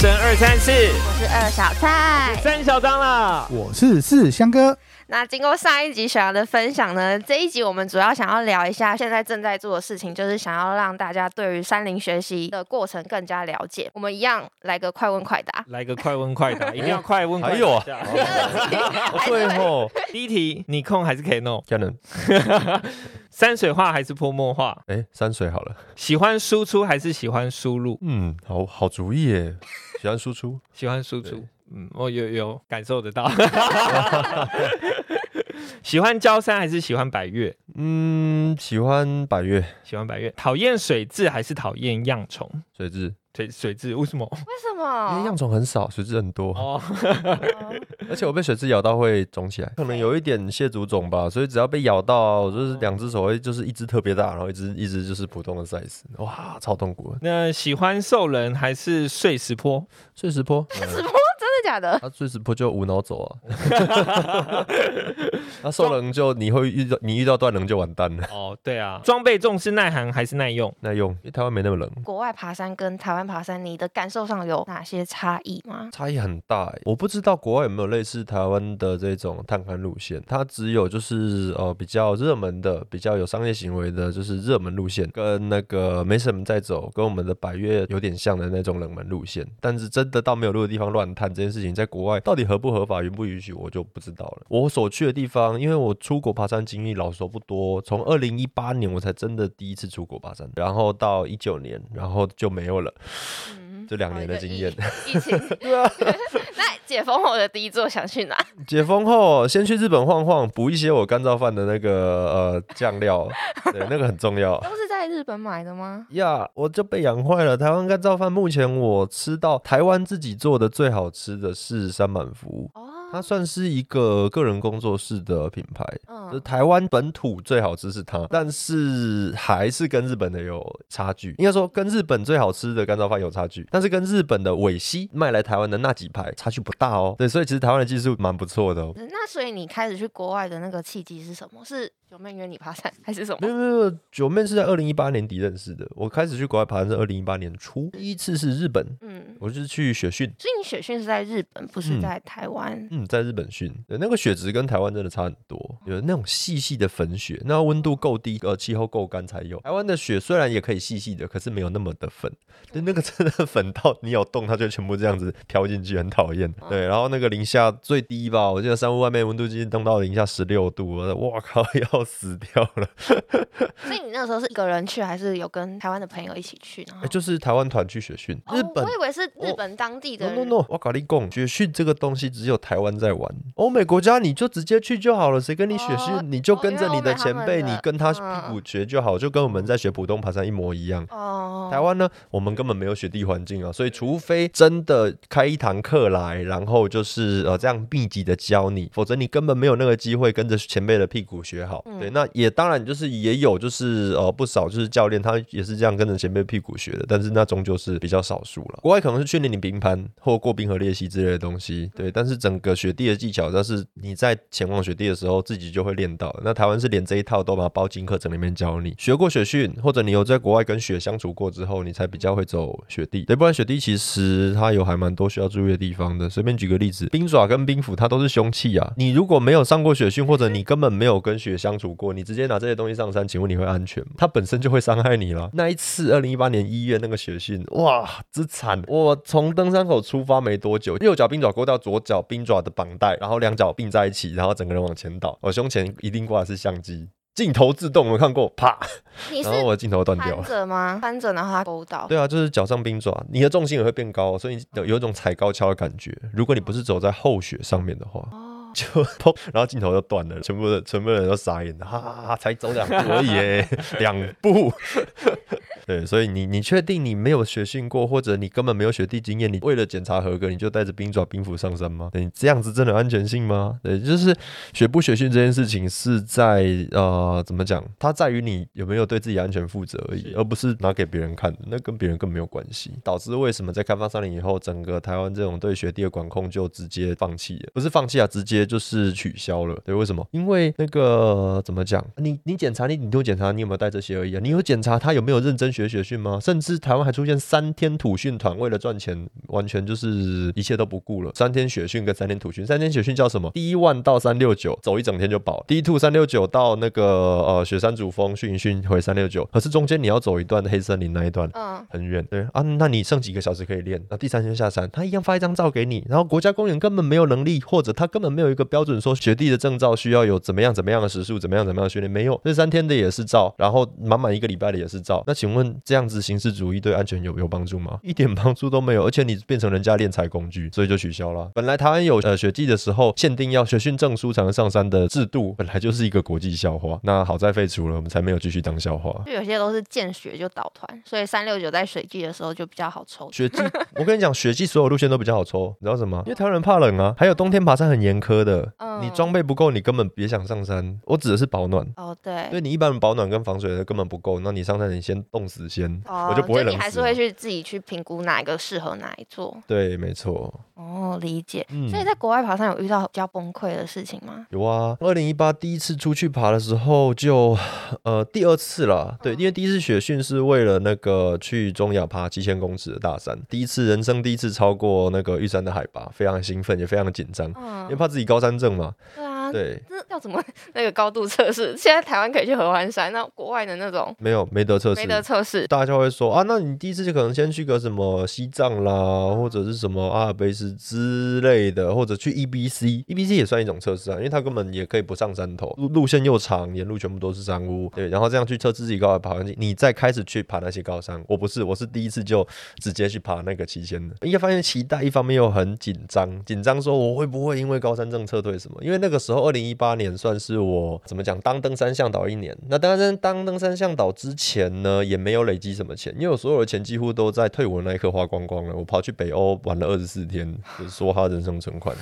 生二三四，我是二小菜。三小张啦。我是四香哥。那经过上一集小杨的分享呢，这一集我们主要想要聊一下现在正在做的事情，就是想要让大家对于山林学习的过程更加了解。我们一样来个快问快答。来个快问快答，一定要快问快答。还有啊这样哦对吼，第一题，你控还是？可能 山水画还是泼墨画？哎，山水好了，喜欢输出还是喜欢输入？嗯，好好主意耶，喜欢输出，喜欢输出对。嗯，我有有感受得到。喜欢焦山还是喜欢百越？嗯，喜欢百越喜欢百越。讨厌水蛭还是讨厌恙虫？水蛭，水水蛭为什么？为什么因为么？恙虫很少，水蛭很多，哦，而且我被水蛭咬到会肿起来，可能有一点蟹足肿吧，所以只要被咬到，我就是两只手会就是一只特别大，然后一只一只就是普通的 size，哇，超痛苦的。那喜欢兽人还是碎石坡？碎石坡，嗯真的假的？他碎石坡就无脑走啊，那受冷就你会遇到你遇到断冷就完蛋了，哦，对啊。装备重是耐寒还是耐用？耐用，因为台湾没那么冷。国外爬山跟台湾爬山，你的感受上有哪些差异吗？差异很大欸，我不知道国外有没有类似台湾的这种探勘路线，它只有就是呃比较热门的、比较有商业行为的，就是热门路线，跟那个没什么在走，跟我们的百越有点像的那种冷门路线。但是真的到没有路的地方乱探这件事情，在国外到底合不合法、允不允许，我就不知道了。我所去的地方，因为我出国爬山经历老实说不多，从二零一八年我才真的第一次出国爬山，然后到一九年，然后就没有了，嗯，这两年的经验。疫疫情。对啊。那解封后的第一座想去哪？解封后，先去日本晃晃，补一些我干燥饭的那个呃酱料，对，那个很重要。都是在日本买的吗？呀我就被养坏了。台湾干燥饭目前我吃到台湾自己做的最好吃的是三满福，哦，它算是一个个人工作室的品牌。就是嗯，台湾本土最好吃是它，但是还是跟日本的有差距。应该说跟日本最好吃的干燥饭有差距，但是跟日本的尾西卖来台湾的那几排差距不大哦。对，所以其实台湾的技术蛮不错的哦。那所以你开始去国外的那个契机是什么？是九妹约你爬山 还是什么？没有没有，没有，九妹是在二零一八年底认识的。我开始去国外爬山是二零一八年初，第一次是日本，嗯，我就是去雪训，所以你雪训是在日本，不是嗯在台湾？嗯，在日本训，对，那个雪质跟台湾真的差很多，有那种细细的粉雪，那温度够低，呃，气候够干才有。台湾的雪虽然也可以细细的，可是没有那么的粉，就那个真的粉到你有动，它就全部这样子飘进去，很讨厌。对，然后那个零下最低吧，我记得山屋外面温度计冻到零下十六度，我哇靠，要死掉了。所以你那时候是一个人去，还是有跟台湾的朋友一起去？然后哎，就是台湾团去雪训，日本哦、我以为是日本当地的 No。no no！我搞你讲，雪训这个东西只有台湾在玩，欧美国家你就直接去就好了，谁跟你雪训？哦你就跟着你的前辈，你跟他屁股学就好，就跟我们在学普通爬山一模一样。哦，台湾呢，我们根本没有雪地环境啊，所以除非真的开一堂课来，然后就是呃这样密集的教你，否则你根本没有那个机会跟着前辈的屁股学好。嗯对，那也当然就是也有就是呃不少就是教练他也是这样跟着前辈屁股学的，但是那终究是比较少数了。国外可能是训练你冰攀或过冰河裂隙之类的东西，对，但是整个雪地的技巧，但是你在前往雪地的时候自己就会练到。那台湾是连这一套都把它包进课程里面教你，学过雪训或者你有在国外跟雪相处过之后，你才比较会走雪地。对，不然雪地其实它有还蛮多需要注意的地方的。随便举个例子，冰爪跟冰斧它都是凶器啊。你如果没有上过雪训，或者你根本没有跟雪相处过，你直接拿这些东西上山，请问你会安全吗？它本身就会伤害你了。那一次二零一八年一月那个雪训，哇，之惨！我从登山口出发没多久，右脚冰爪勾到左脚冰爪的绑带，然后两脚并在一起，然后整个人往前倒。我胸前一定挂的是相机。镜头自动，我看过，啪，然后我的镜头断掉了。翻。着吗？翻着，然后它勾到。对啊，就是脚上冰爪，你的重心也会变高，所以有有一种踩高跷的感觉。如果你不是走在厚雪上面的话，哦，就 砰，然后镜头就断了，全部的全部人都傻眼，哈哈哈，才走两步而已耶，两步。对，所以你你确定你没有学训过，或者你根本没有雪地经验，你为了检查合格，你就带着冰爪、冰斧上山吗？对，你这样子真的有安全性吗？对，就是学不学训这件事情是在呃怎么讲？它在于你有没有对自己安全负责而已，而不是拿给别人看的，那跟别人更没有关系。导致为什么在开放山林以后，整个台湾这种对学弟的管控就直接放弃了？不是放弃啊，直接就是取消了。对，为什么？因为那个怎么讲？你你检查你你都检查你有没有带这些而已啊，你有检查他有没有认真学学训吗？甚至台湾还出现三天土训团，为了赚钱，完全就是一切都不顾了。三天雪训跟三天土训，三天雪训叫什么？第一万到三六九走一整天就饱，第一兔三六九到那个呃雪山主峰训一训回三六九，可是中间你要走一段黑森林那一段。嗯，很远，对啊，那你剩几个小时可以练？那第三天下山，他一样发一张照给你，然后国家公园根本没有能力，或者他根本没有一个标准说雪地的证照需要有怎么样怎么样的时数，怎么样怎么样的训练，没有，这三天的也是照，然后满满一个礼拜的也是照。那请问这样子形式主义对安全有有帮助吗？一点帮助都没有，而且你变成人家练财工具，所以就取消了。本来台湾有呃雪季的时候限定要学训证书才能上山的制度，本来就是一个国际笑话。那好在废除了，我们才没有继续当笑话。就有些都是见雪就倒团，所以三六九在水季的时候就比较好抽。雪季，我跟你讲，雪季所有路线都比较好抽，你知道什么？因为台湾人怕冷啊，还有冬天爬山很严苛的，嗯你装备不够，你根本别想上山。我指的是保暖。哦，对因为，你一般保暖跟防水的根本不够，那你上山你先冻死先，哦我就不会冷死。你还是会去自己去评估哪一个适合哪一座。对，没错，哦，理解。嗯所以在国外爬山有遇到比较崩溃的事情吗？有啊。二零一八第一次出去爬的时候就，呃，第二次了。对，因为第一次雪训是为了那个去中亚爬七千公尺的大山，第一次人生第一次超过那个玉山的海拔，非常兴奋，也非常紧张，因为嗯，怕自己高三症嘛。啊，对，那要怎么 那个高度测试？现在台湾可以去合欢山，那国外的那种没有没得测试没。得测试。大家就会说啊，那你第一次就可能先去个什么西藏啦，或者是什么阿尔卑斯之类的，或者去 E EBC，EBC 也算一种测试啊，因为它根本也可以不上山头，路路线又长，沿路全部都是山屋，对，然后这样去测自己高的爬环境，你再开始去爬那些高山。我不是，我是第一次就直接去爬那个七千的，应该发现期待，一方面又很紧张，紧张说我会不会因为高山症撤退什么？因为那个时候二零一八年算是我怎么讲当登山向导一年，那当然当登山向导之前呢，也没有累积什么钱，因为我所有的钱几乎都在退伍的那一刻花光光了。我跑去北欧玩了二十四天，就是说他人生存款。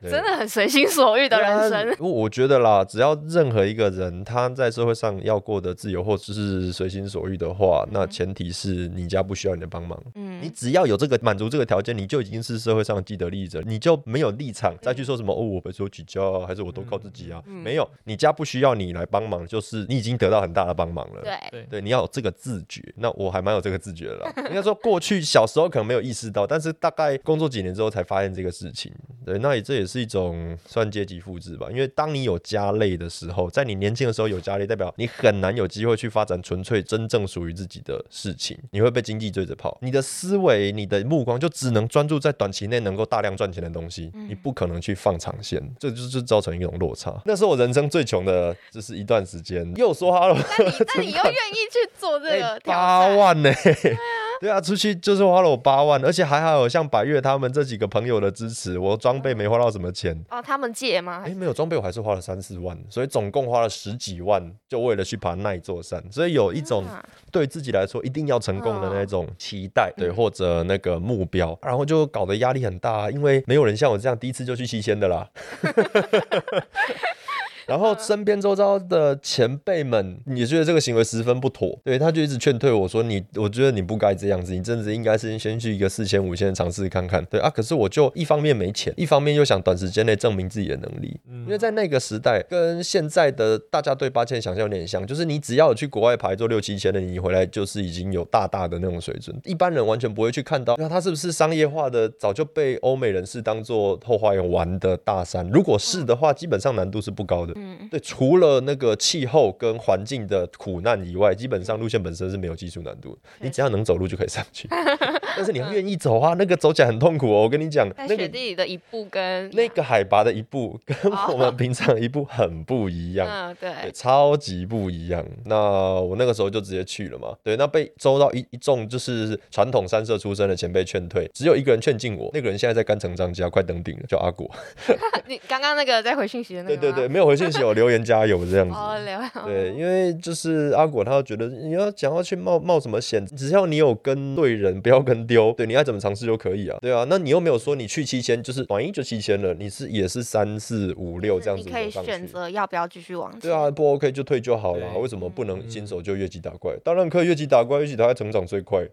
对真的很随心所欲的人生。我我觉得啦，只要任何一个人他在社会上要过得自由或者是随心所欲的话，那前提是你家不需要你的帮忙。嗯你嗯，只要有这个满足这个条件，你就已经是社会上的既得利益者，你就没有立场再去说什么哦，我白手起家啊，还是我都靠自己啊？嗯没有，你家不需要你来帮忙，就是你已经得到很大的帮忙了。对，对，你要有这个自觉。那我还蛮有这个自觉的啦。应该说，过去小时候可能没有意识到，但是大概工作几年之后才发现这个事情。对，那也这也是一种算阶级复制吧。因为当你有家累的时候，在你年轻的时候有家累，代表你很难有机会去发展纯粹真正属于自己的事情。你会被经济追着跑，你的思维、你的目光就只能专注在短期内能够大量赚钱的东西，你不可能去放长线，这就是造成一种落差。那是我人生最穷的，就是一段时间。又说哈喽。但你但你又愿意去做这个 八战，万呢、对啊，出去就是花了我八万，而且还好有像百越他们这几个朋友的支持，我装备没花到什么钱。哦，他们借吗？哎、没有装备，我还是花了三四万，所以总共花了十几万，就为了去爬那一座山。所以有一种啊对自己来说一定要成功的那种期待，嗯对，或者那个目标，然后就搞得压力很大，啊因为没有人像我这样第一次就去七千的啦。然后身边周遭的前辈们也觉得这个行为十分不妥，对，他就一直劝退我说你，我觉得你不该这样子，你真的应该是先去一个四千五千尝试看看，对啊，可是我就一方面没钱，一方面又想短时间内证明自己的能力，因为在那个时代跟现在的大家对八千想象有点像，就是你只要有去国外排做六七千的，你回来就是已经有大大的那种水准，一般人完全不会去看到，那它是不是商业化的，早就被欧美人士当做后花园玩的大山，如果是的话，基本上难度是不高的。嗯，对，除了那个气候跟环境的苦难以外，基本上路线本身是没有技术难度的，你只要能走路就可以上去。但是你要愿意走啊，那个走起来很痛苦哦。我跟你讲，那个地里的一步跟那个海拔的一步跟哦我们平常一步很不一样。嗯对，对，超级不一样。那我那个时候就直接去了嘛。对，那被周到一一众就是传统三社出身的前辈劝退，只有一个人劝进我，那个人现在在干城张家，快登顶了，叫阿果。你刚刚那个在回讯息的那个对对对，，没有回信息，我留言加油这样子。对，因为就是阿果，他觉得你要想要去冒冒什么险，只要你有跟对人，不要跟丢，对，你爱怎么尝试就可以啊，对啊。那你又没有说你去七千，就是短一就七千了，你是也是三四五六这样子你可以选择要不要继续往前。对啊，不 OK 就退就好了，为什么不能新手就越级打怪？当然可以越级打怪，越级打怪成长最快。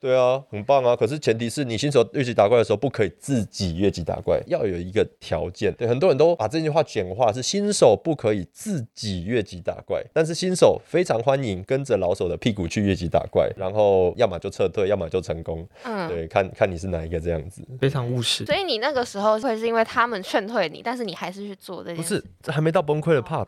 对啊，很棒啊。可是前提是你新手越级打怪的时候，不可以自己越级打怪，要有一个条件。对，很多人都把这句话简化，是新手不可以自己越级打怪，但是新手非常欢迎跟着老手的屁股去越级打怪，然后要么就撤退，要么就成功。嗯，对，看看你是哪一个这样子。非常务实。所以你那个时候会是因为他们劝退你，但是你还是去做这件事。不是，这还没到崩溃的 part。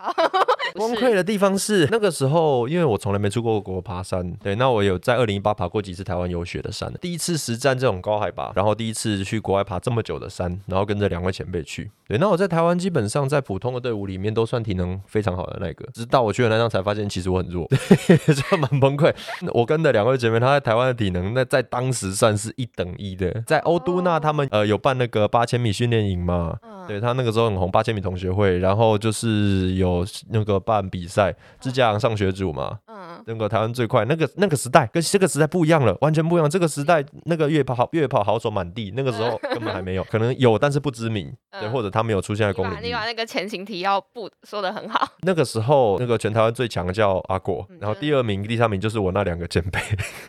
崩溃的地方是那个时候，因为我从来没出过国爬山，对，那我有在二零一八爬过几次台湾有雪的山，第一次实战这种高海拔，然后第一次去国外爬这么久的山，然后跟着两位前辈去，对，那我在台湾基本上在普通的队伍里面都算体能非常好的那个，直到我去了那趟才发现其实我很弱，对，就蛮崩溃。我跟的两位姐妹，她在台湾的体能那在当时算是一等一的，在欧都那他们呃有办那个八千米训练营嘛，嗯对他那个时候很红，八千米同学会，然后就是有那个办比赛，自家上学组嘛，嗯，那个台湾最快，那个那个时代跟这个时代不一样了，完全不一样。这个时代那个越野跑越野跑好手满地，那个时候根本还没有，可能有但是不知名，对，嗯或者他没有出现在公领域把你把。那个前情提要不说的很好。那个时候，那个全台湾最强的叫阿果，然后嗯第二名、第三名就是我那两个前辈，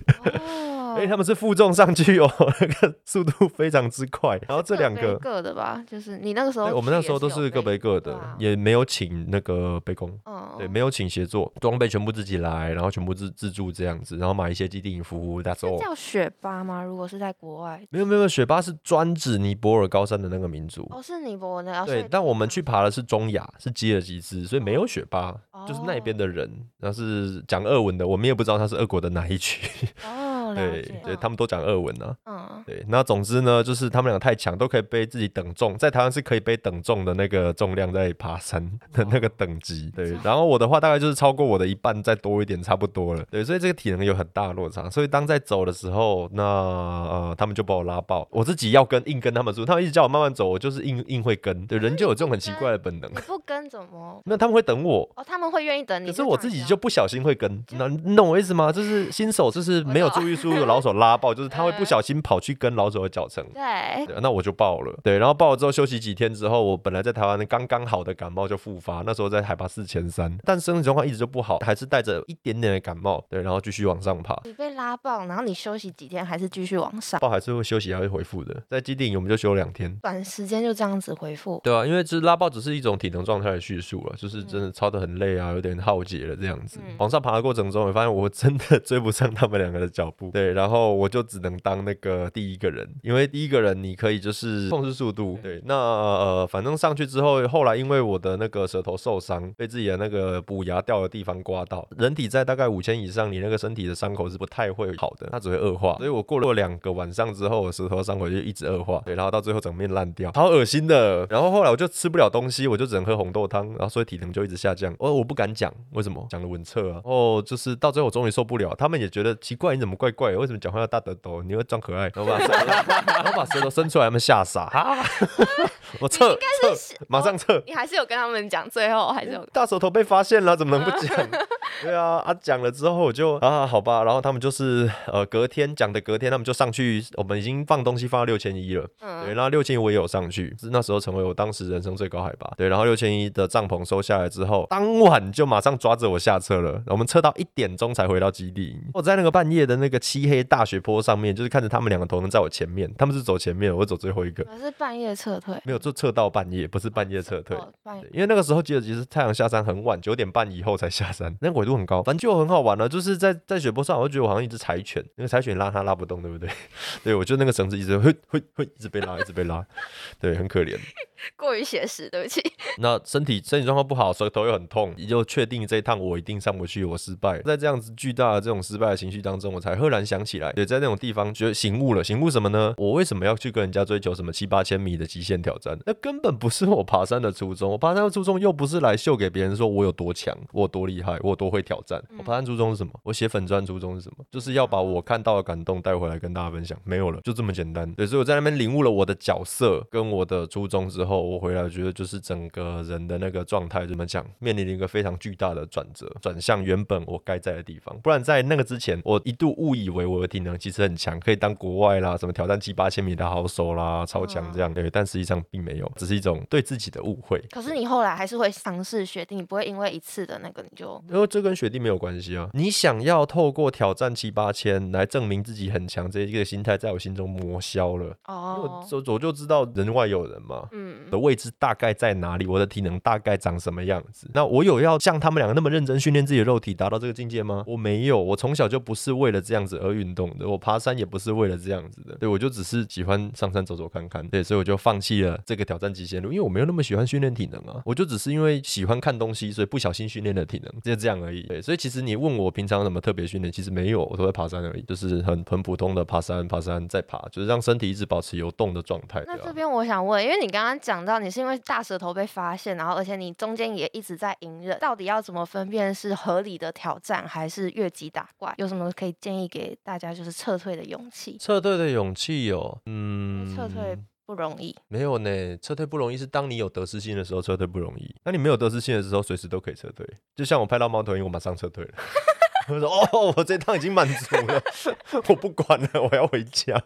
哦而且他们是负重上去哦，那 个速度非常之快。然后这两个，各的吧，就是你那个时候我们那时候都是各背各的啊，也没有请那个背工。嗯，对，没有请协作，装备全部自己来，然后全部自自助这样子，然后买一些基地服务，That's all。叫雪巴吗？如果是在国外，没有没有，雪巴是专指尼泊尔高山的那个民族。哦，是尼泊尔的，哦所以，对但我们去爬的是中亚，是吉尔吉斯，所以没有雪巴，就是那边的人，然后是讲俄文的，我们也不知道他是俄国的哪一区。哦，了对，对，他们都讲俄文啊。嗯，对，那总之呢，就是他们俩太强，都可以背自己等重，在台湾是可以背等重的那个重量在爬山 的那个等级。对，然后我的话大概就是超过我的一半再多一点，差不多了。对，所以这个体能有很大的落差。所以当在走的时候，那呃他们就把我拉爆，我自己要跟硬跟他们说，他们一直叫我慢慢走，我就是硬硬会跟。对，人就有这种很奇怪的本能你。不跟怎么？那他们会等我，哦，他们会愿意等你，可是我自己就不小心会跟，那你懂我意思吗？就是新手就是没有注意速度，老手拉爆，就是他会不小心跑去跟老手的脚程。对，对，那我就爆了。对，然后爆了之后休息几天之后，我本来在台湾刚刚好的感冒就复发，那时候在海拔四千三，但身体状况一直就不好，还是带着一点点的感冒。对，然后继续往上爬。你被拉爆，然后你休息几天，还是继续往上，爆还是会休息，还会恢复的。在基地营我们就休两天。短时间就这样子回复。对啊，因为就是拉爆只是一种体能状态的叙述了，就是真的超得很累啊，有点耗竭了这样子。嗯往上爬的过程中，我发现我真的追不上他们两个的脚步。对，然后我就只能当那个第一个人，因为第一个人你可以就是控制速度。对，那呃，反正上去之后，后来因为我的那个舌头受伤，被自己的那个补牙掉的地方刮到，人体在大概五千以上，你那个身体的伤口是不太会好的，它只会恶化。所以我过了两个晚上之后，我舌头伤口就一直恶化，对，然后到最后整面烂掉，好恶心的。然后后来我就吃不了东西，我就只能喝红豆汤，然后所以体能就一直下降。哦，我不敢讲，为什么？讲的文策啊。哦，就是到最后我终于受不了，他们也觉得奇怪，你怎么怪怪的？为什么讲话要大得多？你会装可爱，然后把舌头，然后把舌头伸出来，他们吓傻 哈。我撤撤，马上撤。你还是有跟他们讲，最后还是有大舌头被发现了，怎么能不讲？对啊，啊讲了之后我就啊好吧，然后他们就是呃隔天讲的隔天，他们就上去，我们已经放东西放到六千一了，对，嗯，然后六千一我也有上去，是那时候成为我当时人生最高海拔，对，然后六千一的帐篷收下来之后，当晚就马上抓着我下车了，我们测到一点钟才回到基地，我在那个半夜的那个漆黑大雪坡上面，就是看着他们两个头能在我前面，他们是走前面，我走最后一个，可是半夜撤退，没有就撤到半夜，不是半夜撤退。哦半夜因为那个时候记得，其实太阳下山很晚，九点半以后才下山，那个纬度很高，反正就很好玩了。就是在在雪坡上，我就觉得我好像一只柴犬，那个柴犬拉它拉不动，对不对？对，我就那个绳子一直会会会一直被拉，一直被拉，对，很可怜。过于写实，对不起。那身体身体状况不好，舌头又很痛，你就确定这一趟我一定上不去，我失败。在这样子巨大的这种失败的情绪当中，我才赫然想起来，也，在那种地方觉得醒悟了，醒悟什么呢？我为什么要去跟人家追求什么七八千米的极限挑战？那根本不是我爬山的初衷。我爬山的初衷又不是来秀给别人说我有多强，我有多厉害，我有多会挑战。我爬山初衷是什么？我写粉砖初衷是什么？就是要把我看到的感动带回来跟大家分享。没有了，就这么简单。对，所以我在那边领悟了我的角色跟我的初衷之后，我回来觉得就是整个人的那个状态怎么讲，面临了一个非常巨大的转折，转向原本我该在的地方。不然在那个之前，我一度误以为我的体能其实很强，可以当国外啦，什么挑战七八千米的好手啦，超强这样。对，但实际上并没有，只是一种对自己的误会。可是你后来还是会尝试雪地，你不会因为一次的那个你就因为这跟雪地没有关系啊。你想要透过挑战七八千来证明自己很强，这一个心态在我心中磨消了。哦我，我我就知道人外有人嘛，嗯我的位置大概在哪里，我的体能大概长什么样子。那我有要像他们两个那么认真训练自己的肉体，达到这个境界吗？我没有，我从小就不是为了这样子而运动的，我爬山也不是为了这样子的。对我就只是喜欢上山走走看看，对，所以我就放弃了这个挑战极限路，因为我没有那么喜欢训练体能啊，我就只是因为喜欢看东西，所以不小心训练了体能，就这样而已。对，所以其实你问我平常有什么特别训练，其实没有，我都在爬山而已，就是很很普通的爬山、爬山再爬，就是让身体一直保持游动的状态。那这边我想问，因为你刚刚讲到你是因为大舌头被发现，然后而且你中间也一直在隐忍，到底要怎么分辨是合理的挑战还是越级打怪？有什么可以建议给家，就是撤退的勇气？撤退的勇气有，嗯，撤退不容易，没有呢，撤退不容易，是当你有得失心的时候撤退不容易。那你没有得失心的时候，随时都可以撤退。就像我拍到猫头鹰，我马上撤退了。我说哦，我这趟已经满足了，我不管了，我要回家。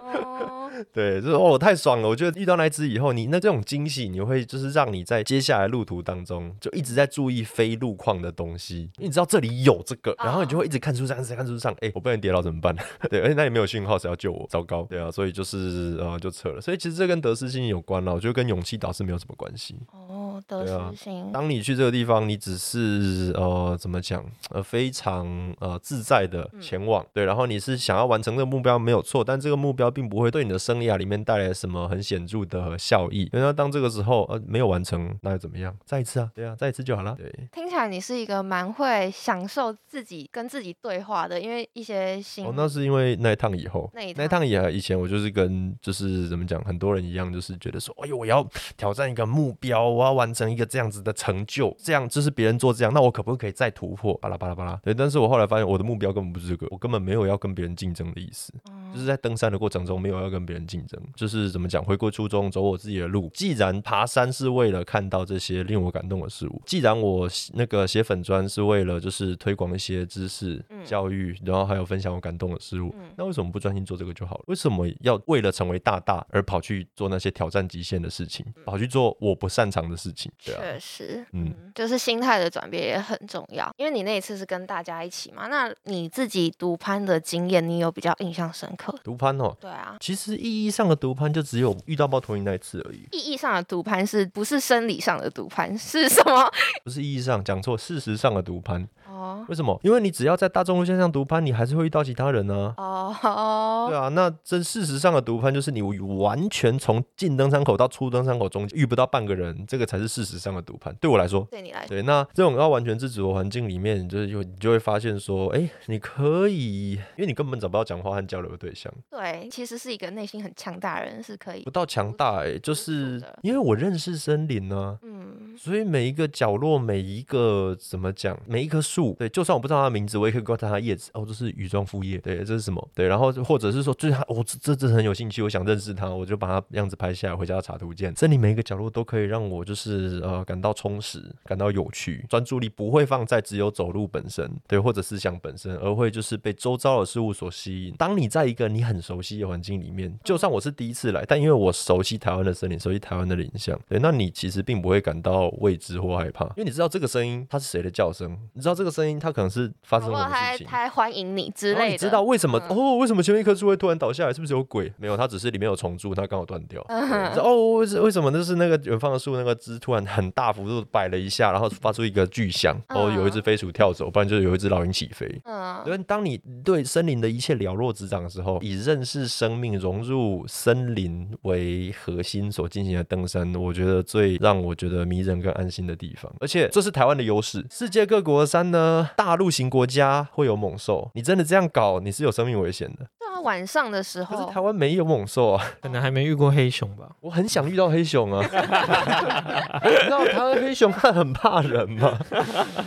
哦，对，就是哦，太爽了！我觉得遇到那一只以后，你那这种惊喜，你会就是让你在接下来路途当中就一直在注意非路况的东西，你知道这里有这个，然后你就会一直看书上，一直看书上，哎，我不能跌倒怎么办？对，而且那里没有讯号，谁要救我？糟糕，对啊，所以就是呃就撤了。所以其实这跟得失心有关了，我觉得跟勇气倒是没有什么关系。哦，得失心，当你去这个地方，你只是呃怎么讲呃非常呃自在的前往，对，然后你是想要完成这个目标没有错，但这个目标并不会对你的生涯里面带来什么很显著的效益。因为当这个时候呃没有完成，那又怎么样？再一次啊，对啊，再一次就好了。对，听起来你是一个蛮会享受自己跟自己对话的，因为一些新哦，那是因为那一趟以后，那一那一趟也以前我就是跟就是怎么讲，很多人一样，就是觉得说，哎呦，我要挑战一个目标，我要完成一个这样子的成就，这样就是别人做这样，那我可不可以再突破？巴拉巴拉巴拉。对，但但是我后来发现我的目标根本不是这个，我根本没有要跟别人竞争的意思。就是在登山的过程中没有要跟别人竞争，就是怎么讲，回归初衷，走我自己的路。既然爬山是为了看到这些令我感动的事物，既然我那个写粉砖是为了就是推广一些知识、嗯教育，然后还有分享我感动的事物，嗯那为什么不专心做这个就好了？为什么要为了成为大大而跑去做那些挑战极限的事情，跑去做我不擅长的事情？对啊，确实，嗯嗯，就是心态的转变也很重要。因为你那一次是跟大家一起嘛，那你自己独攀的经验，你有比较印象深刻的？独攀哦。对啊，其实意义上的独攀就只有遇到猫头鹰那一次而已，意义上的独攀是不是生理上的独攀？是什么？不是意义上讲错，事实上的独攀。哦。为什么？因为你只要在大众路线上独攀，你还是会遇到其他人呢、哦。对啊，那这事实上的独攀就是你完全从进登山口到出登山口中间遇不到半个人，这个才是事实上的独攀。对我来说，对你来说，对，那这种要完全自主的环境里面，你就是有你就会发现说，哎，你可以，因为你根本找不到讲话和交流的对象，对，其实是一个内心很强大的人是可以不，到强大，哎，就是因为我认识森林呢、嗯，所以每一个角落，每一个怎么讲，每一棵树，对，就算我不知道他的名字，我也可以观察他的叶子。哦，这是羽状复叶，对，这是什么？对，然后或者是说，就是他，我、这这很有兴趣，我想认识他，我就把他样子拍下来，回家查图鉴。森林每一个角落都可以让我就是呃感到充实，感到有趣，专注力不会放在只有走路本身，对，或者思想本身，而会就是被周遭的事物所吸引。当你在一个你很熟悉的环境里面，就算我是第一次来，但因为我熟悉台湾的森林，熟悉台湾的林相，对，那你其实并不会感到未知或害怕，因为你知道这个声音它是谁的叫声，你知道这个声音它可能是发生什么事情。还他还欢迎你之类的，你知道为什么、嗯哦？为什么前面一棵树会突然倒下来？是不是有鬼？没有，它只是里面有虫蛀，它刚好断掉。哦，为什为什么就是那个远方的树那个枝突然很大幅度摆了一下，然后发出一个巨响，哦，有一只飞鼠跳走，不然就是有一只老鹰起飞。嗯，因为当你对森林的一切了若指掌的时候，以认识生命、融入森林为核心所进行的登山，我觉得最让我觉得迷人跟安心的地方。而且这是台湾的优势，世界各国的山呢，大陆型国家会有猛兽，你真的这样搞，你是有生命危险的。对啊，晚上的时可是候台湾没有猛兽啊，可能还没遇过黑熊吧？我很想遇到黑熊啊。你知道台湾黑熊它很怕人吗？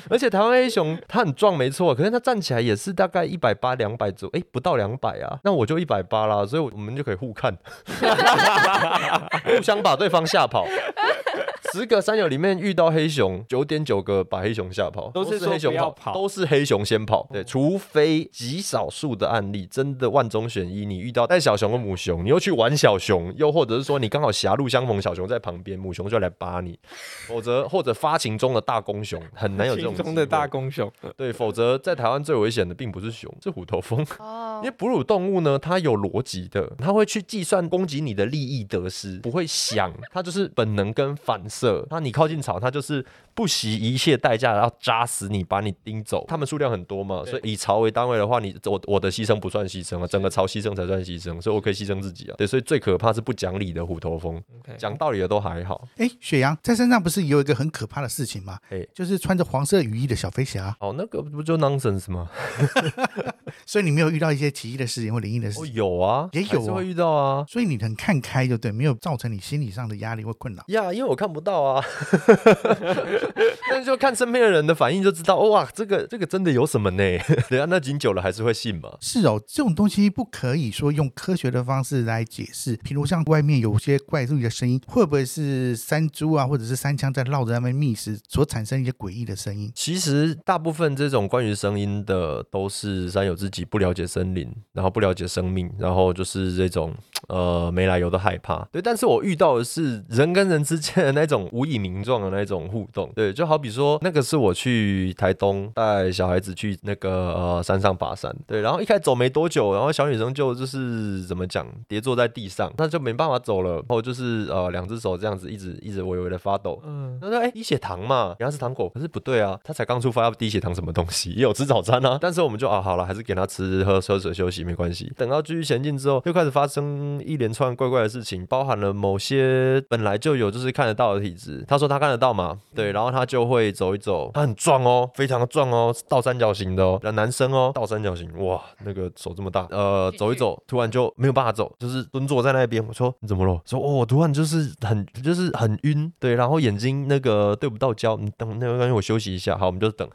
而且台湾黑熊它很壮没错，可是它站起来也是大概一百八两百左右，哎，不到两百啊。那我就一百八啦，所以我们就可以互看，互相把对方吓跑。十个山友里面遇到黑熊，九点九个把黑熊吓跑，都是黑熊不要跑都是黑熊先跑。对，除非极少数的案例，真的万中选一，你遇到带小熊的母熊，你又去玩小熊，又或者是说你刚好狭路相逢，小熊在旁边，母熊就来扒你，否则或者发情中的大公熊，很难有这种心中的大公熊，对，否则在台湾最危险的并不是熊，是虎头蜂。哦因为哺乳动物呢，它有逻辑的，它会去计算攻击你的利益得失，不会想，它就是本能跟反射。那你靠近草，它就是不惜一切代价要扎死你，把你叮走。它们数量很多嘛，所以以巢为单位的话，你我我的牺牲不算牺牲啊，整个巢牺牲才算牺牲，所以我可以牺牲自己啊。对，所以最可怕是不讲理的虎头蜂，讲道理的都还好。哎，雪阳在山上不是有一个很可怕的事情吗？哎就是穿着黄色雨衣的小飞侠，哦，那个不就 nonsense 吗？所以你没有遇到一些奇异的事情或灵异的事哦，情，有啊，也有会遇到啊。所以你很看开，就对，没有造成你心理上的压力或困扰。呀因为我看不到啊，但是就看身边的人的反应就知道，哇，这个这个真的有什么呢？对啊，那紧久了还是会信嘛。是哦，这种东西不可以说用科学的方式来解释。譬如像外面有些怪异的声音，会不会是山猪啊，或者是山枪在绕着他们觅食所产生一些诡异的声音？其实大部分这种关于声音的，都是山友自己不了解森林，然后不了解生命，然后就是这种呃没来由的害怕。对，但是我遇到的是人跟人之间的那种无以名状的那种互动。对，就好比说那个是我去台东带小孩子去那个呃山上爬山，对，然后一开始走没多久，然后小女生就就是怎么讲跌坐在地上，她就没办法走了，然后就是呃两只手这样子一直一直微微的发抖，嗯，他说：“哎、低血糖嘛，原来是糖果，可是不对啊，他才刚出发，要低血糖什么东西？也有吃早餐啊。但是我们就啊，好了，还是给他吃喝喝水休息没关系。等到继续前进之后，又开始发生一连串怪怪的事情，包含了某些本来就有就是看得到的体质。他说他看得到嘛，对，然后他就会走一走，他很壮哦，非常的壮哦，倒三角形的哦，男生哦，倒三角形，哇，那个手这么大，呃，走一走，突然就没有办法走，就是蹲坐在那边。我说你怎么了？说哦，我突然就是很就是很晕，对，然后眼睛那个对不到焦，你等那个让我休息一下，好，我们就等。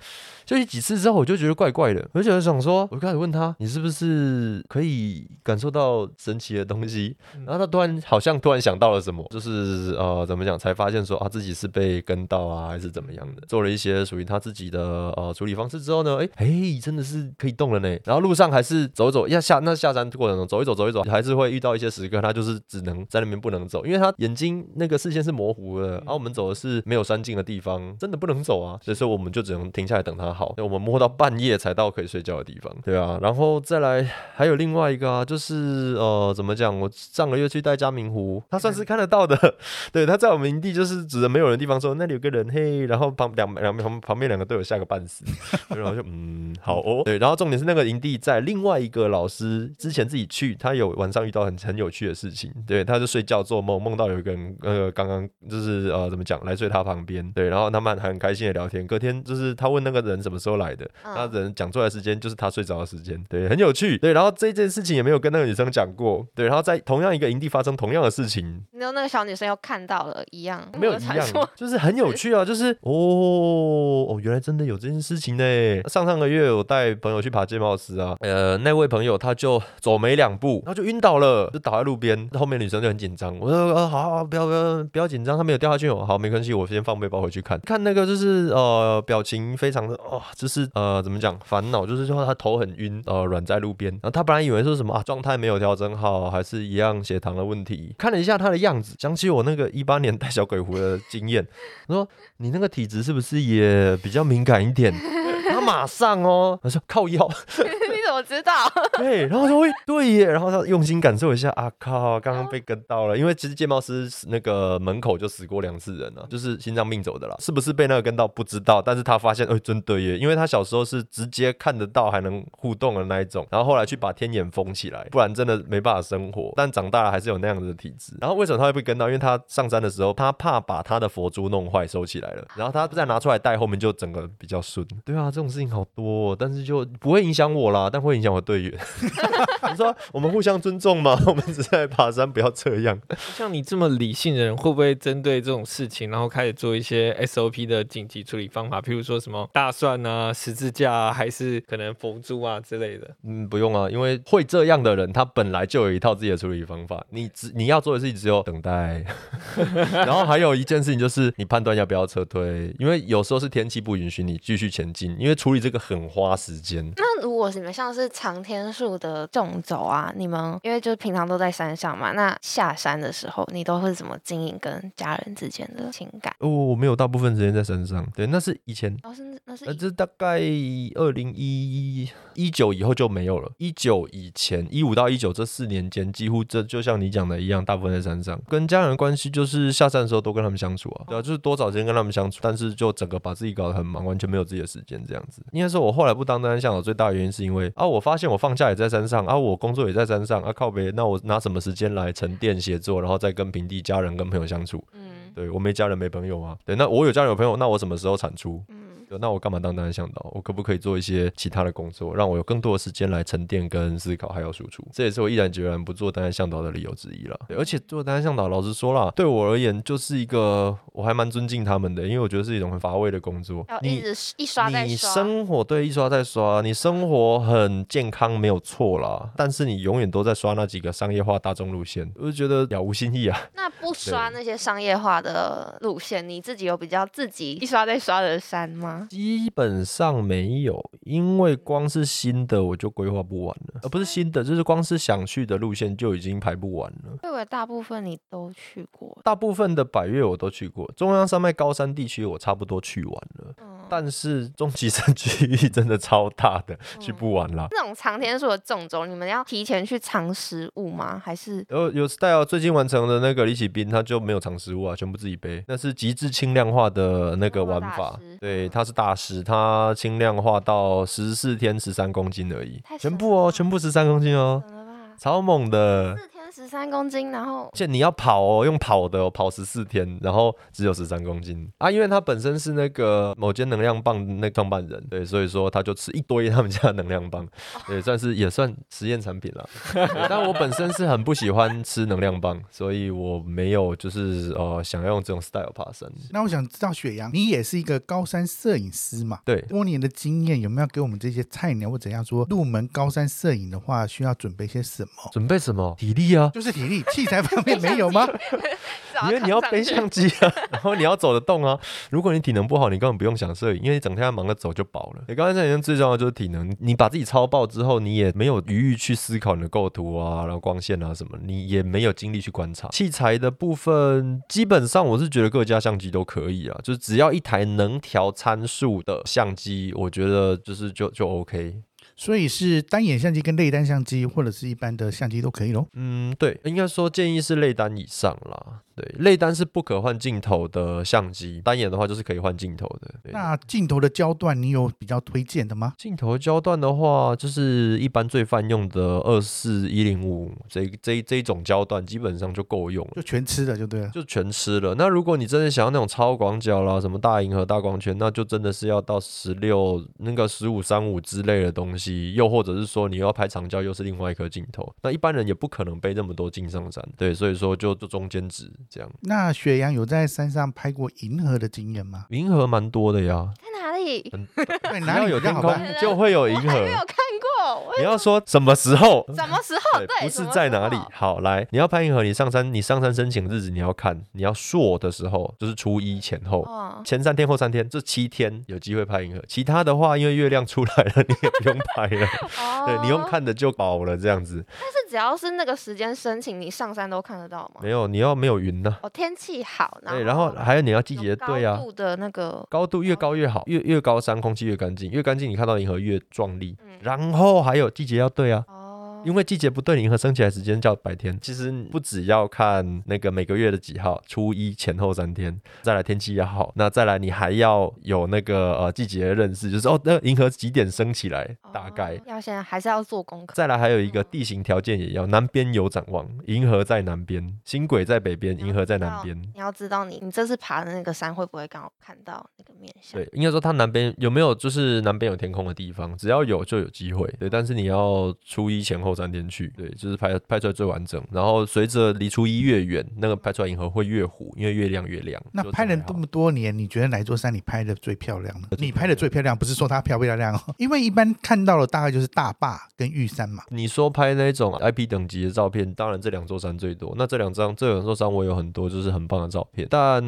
休息几次之后，我就觉得怪怪的，而且我想说，我就开始问他，你是不是可以感受到神奇的东西？然后他突然好像突然想到了什么，就是呃怎么讲，才发现说啊自己是被跟到啊，还是怎么样的，做了一些属于他自己的呃处理方式之后呢，哎哎真的是可以动了呢。然后路上还是走一走，要下那下山过程中走一走走一走，还是会遇到一些时刻，他就是只能在那边不能走，因为他眼睛那个视线是模糊的，然后我们走的是没有山径的地方，真的不能走啊，所以说我们就只能停下来等他好。我们摸到半夜才到可以睡觉的地方，对啊，然后再来还有另外一个啊，就是呃怎么讲，我上个月去带嘉明湖，他算是看得到的，对，他在我们营地就是指着没有人的地方说那里有个人嘿，然后旁两两旁旁边两个队友吓个半死，然后就嗯好哦，对，然后重点是那个营地在另外一个老师之前自己去，他有晚上遇到很很有趣的事情，对，他就睡觉做梦，梦到有一个人呃刚刚就是呃怎么讲来睡他旁边，对，然后他们还很开心的聊天，隔天就是他问那个人什么时候来的，嗯。那人讲出来的时间就是他睡着的时间，对，很有趣，对，然后这件事情也没有跟那个女生讲过，对，然后在同样一个营地发生同样的事情，然后那个小女生又看到了一样，没有一样，就是很有趣啊，就是 哦哦，原来真的有这件事情呢。上上个月我带朋友去爬界帽斯啊，呃，那位朋友他就走没两步，然后就晕倒了，就倒在路边。后面女生就很紧张，我说呃好好好不要不要不要紧张，他没有掉下去哦，好没关系，我先放背包回去看看那个就是呃表情非常的哦，就是呃怎么讲烦恼，就是说他头很晕，呃软在路边，然后他本来以为说什么啊状态没有调整好，还是一样血糖的问题，看了一下他的样子，想起我那个一八年带小鬼狐的经验，我说你那个体质是不是也比较敏感一点？他马上哦，他说靠腰，你怎么知道？对，然后说会对耶，然后他用心感受一下啊靠，刚刚被跟到了，因为其实界貌师那个门口就死过两次人了，就是心脏病走的啦，是不是被那个跟到不知道，但是他发现哎真的耶，因为他小时候是直接看得到还能互动的那一种，然后后来去把天眼封起来，不然真的没办法生活，但长大了还是有那样子的体质。然后为什么他会被跟到？因为他上山的时候他怕把他的佛珠弄坏收起来了，然后他再拿出来戴，后面就整个比较顺。对啊，这种事情好多、哦，但是就不会影响我啦，但会会影响我队员。你说我们互相尊重吗？我们只是来爬山，不要这样。像你这么理性的人，会不会针对这种事情，然后开始做一些 SOP 的紧急处理方法？譬如说什么大蒜啊、十字架啊，还是可能佛珠啊之类的？嗯，不用啊，因为会这样的人，他本来就有一套自己的处理方法。你只你要做的事情只有等待，然后还有一件事情就是你判断要不要撤退，因为有时候是天气不允许你继续前进，因为处理这个很花时间。那如果你们像是长天数的纵走啊，你们因为就是平常都在山上嘛，那下山的时候你都会怎么经营跟家人之间的情感？哦，我没有大部分时间在山上，对，那是以前。哦，是那是呃，以这大概二零一一九以后就没有了。一九以前，一五到一九这四年间，几乎这就像你讲的一样，大部分在山上。跟家人的关系就是下山的时候多跟他们相处啊，对啊，就是多找时间跟他们相处。但是就整个把自己搞得很忙，完全没有自己的时间这样子。应该说，我后来不当登山向导最大的原因是因为啊，我发现我放假也在山上啊，我工作也在山上啊，靠北，那我拿什么时间来沉淀写作，然后再跟平地家人跟朋友相处？嗯对我没家人没朋友啊，对，那我有家人有朋友，那我什么时候产出？嗯。对那我干嘛当单向导？我可不可以做一些其他的工作，让我有更多的时间来沉淀、跟思考，还有输出？这也是我毅然决然不做登山向导的理由之一了。而且做登山向导，老实说啦，对我而言就是一个我还蛮尊敬他们的，因为我觉得是一种很乏味的工作要。一你直一刷再你刷，生活对一刷再刷，你生活很健康没有错啦，但是你永远都在刷那几个商业化大众路线，我就觉得了无新意啊。那不刷那些商业化的路线，你自己有比较自己一刷再刷的山吗？基本上没有，因为光是新的我就规划不完了，呃，不是新的，就是光是想去的路线就已经排不完了。我以为大部分你都去过。大部分的百越我都去过，中央山脉高山地区我差不多去完了，嗯，但是终极山区域真的超大的，去不完啦。这种长天数的纵走，你们要提前去藏食物吗？还是有有 style 最近完成的那个李启斌，他就没有藏食物啊，全部自己背，那是极致轻量化的那个玩法师。对，他是大师，他轻量化到十四天十三公斤而已，全部哦，全部十三公斤哦？超猛的。十三公斤，然后而且你要跑哦，用跑的、哦、跑十四天，然后只有十三公斤啊，因为他本身是那个某间能量棒那创办人，对，所以说他就吃一堆他们家的能量棒，也，算是也算实验产品了。但我本身是很不喜欢吃能量棒，所以我没有就是呃想要用这种 style 爬山。那我想知道雪阳，你也是一个高山摄影师嘛？对，多年的经验有没有给我们这些菜鸟或怎样说入门高山摄影的话，需要准备些什么？准备什么？体力啊，就是体力、器材方面没有吗？因为你要背相机啊，然后你要走得动啊。如果你体能不好，你根本不用想摄影，因为你整天忙着走就饱了。你刚才摄影最重要的就是体能，你把自己超爆之后，你也没有余裕去思考你的构图啊，然后光线啊什么，你也没有精力去观察。器材的部分，基本上我是觉得各家相机都可以啊，就是只要一台能调参数的相机，我觉得就是就就 OK。所以是单眼相机跟类单相机，或者是一般的相机都可以咯。嗯，对，应该说建议是类单以上啦。对，类单是不可换镜头的相机，单眼的话就是可以换镜头的。那镜头的焦段，你有比较推荐的吗？镜头焦段的话，就是一般最泛用的二四一零五这这这一种焦段，基本上就够用了。就全吃的就对了。就全吃了。那如果你真的想要那种超广角啦，什么大银河、大光圈，那就真的是要到十六、那个十五三五之类的东西，又或者是说你要拍长焦，又是另外一颗镜头。那一般人也不可能背那么多镜上山，对，所以说就做中间值这样。那雪阳有在山上拍过银河的经验吗？银河蛮多的呀，在哪里？对，只哪里要有天空？就会有银河我。有看过，我你要说什么时候？什么时候？对，不是在哪里？好，来，你要拍银河，你上山，你上山申请日子你要看，你要朔的时候，就是初一前后，哦，前三天后三天，这七天有机会拍银河，其他的话，因为月亮出来了，你也不用拍了，哦对你用哦，看的就饱了，这样子。但是只要是那个时间申请，你上山都看得到吗？没有，你要没有云呢、哦，天气好，对，然后还有你要季节有对啊高，度的那个高度越高越好，越越高山空气越干净，越干净你看到银河越壮丽。嗯然后还有季节要对啊，因为季节不对，银河升起来时间叫白天。其实不只要看那个每个月的几号，初一前后三天，再来天气也好，那再来你还要有那个呃季节的认识，就是哦，那银河几点升起来，大概哦。要先还是要做功课。再来还有一个地形条件也要，南边有展望，银河在南边，星轨在北边，银河在南边。你要知道你你这次爬的那个山会不会刚好看到那个面相？对，应该说它南边有没有就是南边有天空的地方，只要有就有机会。对，但是你要初一前后三天去，对，就是拍拍出来最完整。然后随着离初一越远，那个拍出来银河会越糊，因为越亮越亮。那拍了这么多年，你觉得哪座山你拍的最漂亮呢？你拍的最漂亮，不是说它漂不漂亮哦，因为一般看到的大概就是大坝跟玉山嘛。你说拍那种 IP 等级的照片，当然这两座山最多。那这两张这两座山我有很多就是很棒的照片。但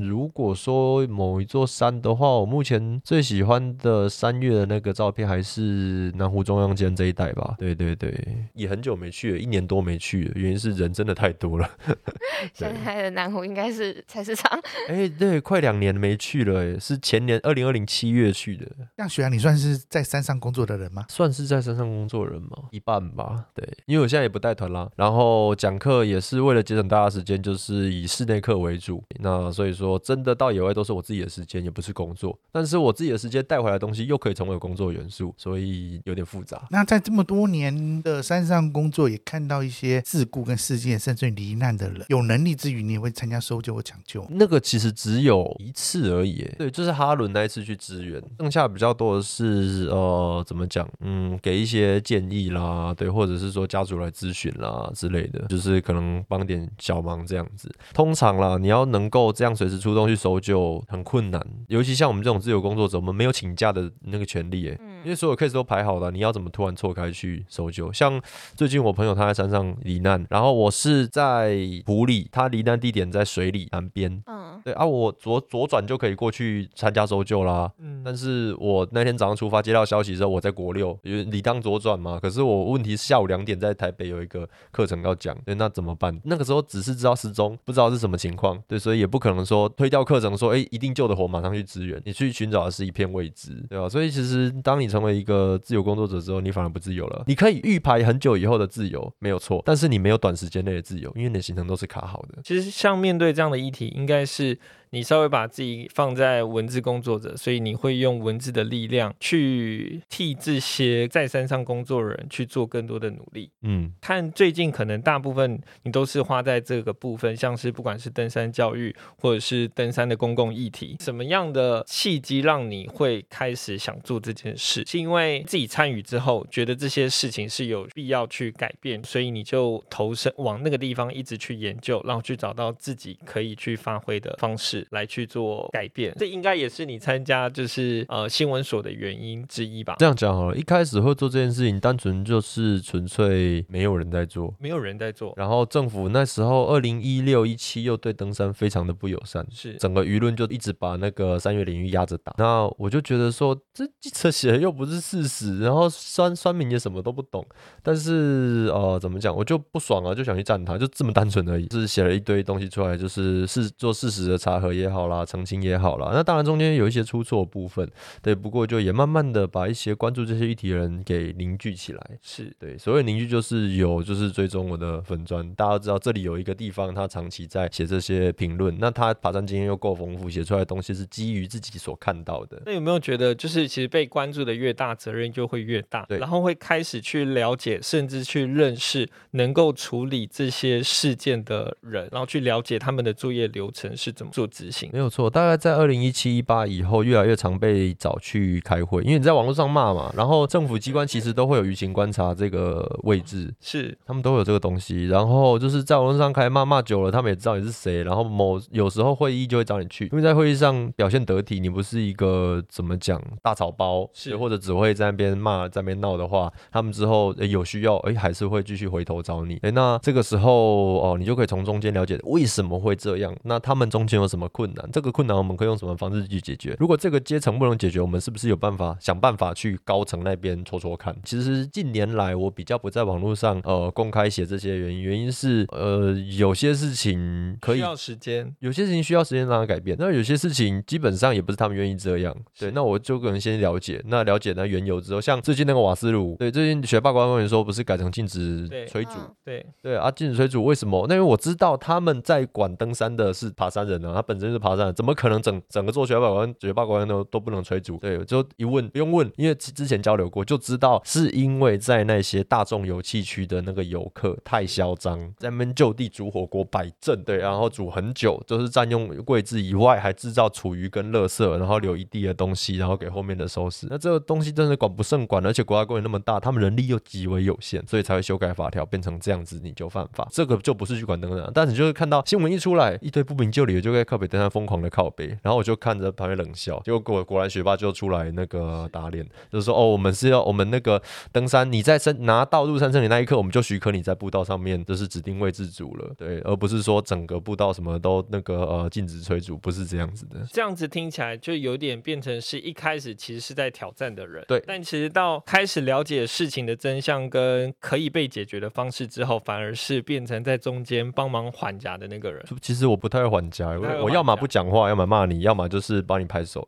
如果说某一座山的话，我目前最喜欢的三月的那个照片还是南湖中央间这一带吧。对对对，也很久没去了，一年多没去了，原因是人真的太多了。现在的南湖应该是菜市场，哎、对，快两年没去了，哎，是前年二零二零七月去的，像学阳，你算是在山上工作的人吗？算是在山上工作的人吗？一半吧，对，因为我现在也不带团啦，然后讲课也是为了节省大家时间，就是以室内课为主。那所以说，真的到野外都是我自己的时间，也不是工作。但是我自己的时间带回来的东西又可以成为工作元素，所以有点复杂。那在这么多年的山上工作，也看到一些事故跟事件，甚至于罹难的人，有能力之余，你也会参加搜救或抢救。那个其实只有一次而已，对，就是哈伦那一次去支援，剩下比较多的是呃，怎么讲，嗯，给一些建议啦，对，或者是说家属来咨询啦之类的，就是可能帮点小忙这样子。通常啦，你要能够这样随时出动去搜救很困难，尤其像我们这种自由工作者，我们没有请假的那个权利耶，因为所有 case 都排好了，你要怎么突然错开去搜救？像最近我朋友他在山上罹难，然后我是在湖里，他罹难地点在水里南边。嗯，对啊，我左左转就可以过去参加搜救啦。嗯，但是我那天早上出发接到消息之后，我在国六，因为理当左转嘛。可是我问题是下午两点在台北有一个课程要讲，对，那怎么办？那个时候只是知道失踪，不知道是什么情况，对，所以也不可能说推掉课程说，哎，一定救得活，马上去支援。你去寻找的是一片未知，对吧？所以其实当你成为一个自由工作者之后，你反而不自由了。你可以预排很久以后的自由，没有错，但是你没有短时间内的自由，因为你的行程都是卡好的。其实像面对这样的议题，应该是你稍微把自己放在文字工作者，所以你会用文字的力量去替这些在山上工作的人去做更多的努力。嗯，看最近可能大部分你都是花在这个部分，像是不管是登山教育或者是登山的公共议题，什么样的契机让你会开始想做这件事？是因为自己参与之后，觉得这些事情是有必要去改变，所以你就投身往那个地方一直去研究，然后去找到自己可以去发挥的方式来去做改变。这应该也是你参加就是呃新闻所的原因之一吧？这样讲好了，一开始会做这件事情，单纯就是纯粹没有人在做。没有人在做，然后政府那时候二零一六一七又对登山非常的不友善，是整个舆论就一直把那个三月领域压着打。那我就觉得说，这记者写的又不是事实，然后酸酸民也什么都不懂。但是呃，怎么讲，我就不爽啊，就想去赞他，就这么单纯而已。就是写了一堆东西出来，就是是做事实的查核也好啦，澄清也好啦。那当然中间有一些出错部分，对，不过就也慢慢的把一些关注这些议题的人给凝聚起来。是对，所谓凝聚就是有就是追踪我的粉砖，大家都知道这里有一个地方，他长期在写这些评论，那他爬山经验又够丰富，写出来的东西是基于自己所看到的。那有没有觉得，就是其实被关注的越大，责任就会越大，对然后会开始去了解，甚至去认识能够处理这些事件的人，然后去了解他们的作业流程是怎么做执行没。有错，大概在二零一七一八以后，越来越常被找去开会，因为你在网络上骂嘛，然后政府机关其实都会有舆情观察这个位置，是他们都有这个东西，然后就是在网络上开骂骂久了，他们也知道你是谁，然后某有时候会议就会找你去，因为在会议上表现得体，你不是一个怎么讲大草包，是或者只会在那边骂在那边闹的话，他们之后、诶有需要，哎、还是会继续回头找你，哎、那这个时候哦，你就可以从中间了解为什么会这样，那他们中间有什么么困难？这个困难我们可以用什么方式去解决？如果这个阶层不能解决，我们是不是有办法想办法去高层那边戳戳看？其实近年来我比较不在网络上呃公开写这些原因，原因是呃有些事情可以需要时间。有些事情需要时间让它改变，那有些事情基本上也不是他们愿意这样。对，那我就可能先了解，那了解那缘由之后，像最近那个瓦斯炉，对，最近学霸官员说不是改成禁止对催煮，嗯对，对啊，禁止催煮为什么？那因为我知道他们在管登山的是爬山人啊，他本身是爬山，怎么可能整整个做学霸官学霸官员都都不能催煮？对，就一问不用问，因为之前交流过，就知道是因为在那些大众游憩区的那个游客太嚣张，在那边就地煮火锅摆阵，对，然后煮很久，就是占用柜子以外，还制造厨余跟垃圾，然后留一地的东西，然后给后面的收拾。那这个东西真的管不胜管，而且国家公园那么大，他们人力又极为有限，所以才会修改法条变成这样子，你就犯法。这个就不是去管登山，但你就会看到新闻一出来，一堆不明就里的就在靠北登山疯狂的靠北，然后我就看着旁边冷笑，结果果果然学霸就出来那个打脸，就是说哦，我们是要我们那个登山，你在登拿到入山证的那一刻，我们就许可你在步道上面就是指定位置组了，对，而不是说整个步道什么都那个呃禁止催组，不是这样子的。这样子听起来就有点变成是一开始其实是在挑战的人，对但其实到开始了解事情的真相跟可以被解决的方式之后，反而是变成在中间帮忙缓夹的那个人。其实我不太会还价，不太会我我要么不讲话，要么骂你，要么就是帮你拍手。